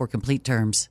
for complete terms.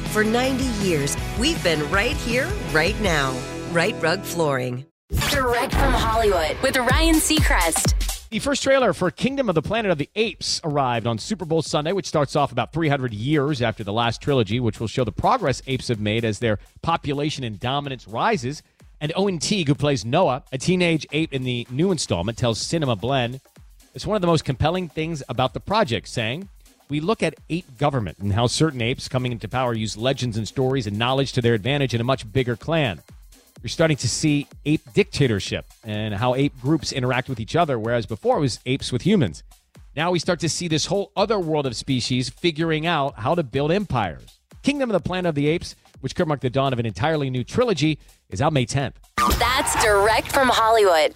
For 90 years, we've been right here, right now. Rite Rug Flooring. Direct from Hollywood with Ryan Seacrest. The first trailer for Kingdom of the Planet of the Apes arrived on Super Bowl Sunday, which starts off about 300 years after the last trilogy, which will show the progress apes have made as their population and dominance rises. And Owen Teague, who plays Noah, a teenage ape in the new installment, tells Cinema Blend it's one of the most compelling things about the project, saying, we look at ape government and how certain apes coming into power use legends and stories and knowledge to their advantage in a much bigger clan. You're starting to see ape dictatorship and how ape groups interact with each other, whereas before it was apes with humans. Now we start to see this whole other world of species figuring out how to build empires. Kingdom of the Planet of the Apes, which could mark the dawn of an entirely new trilogy, is out May 10th. That's direct from Hollywood.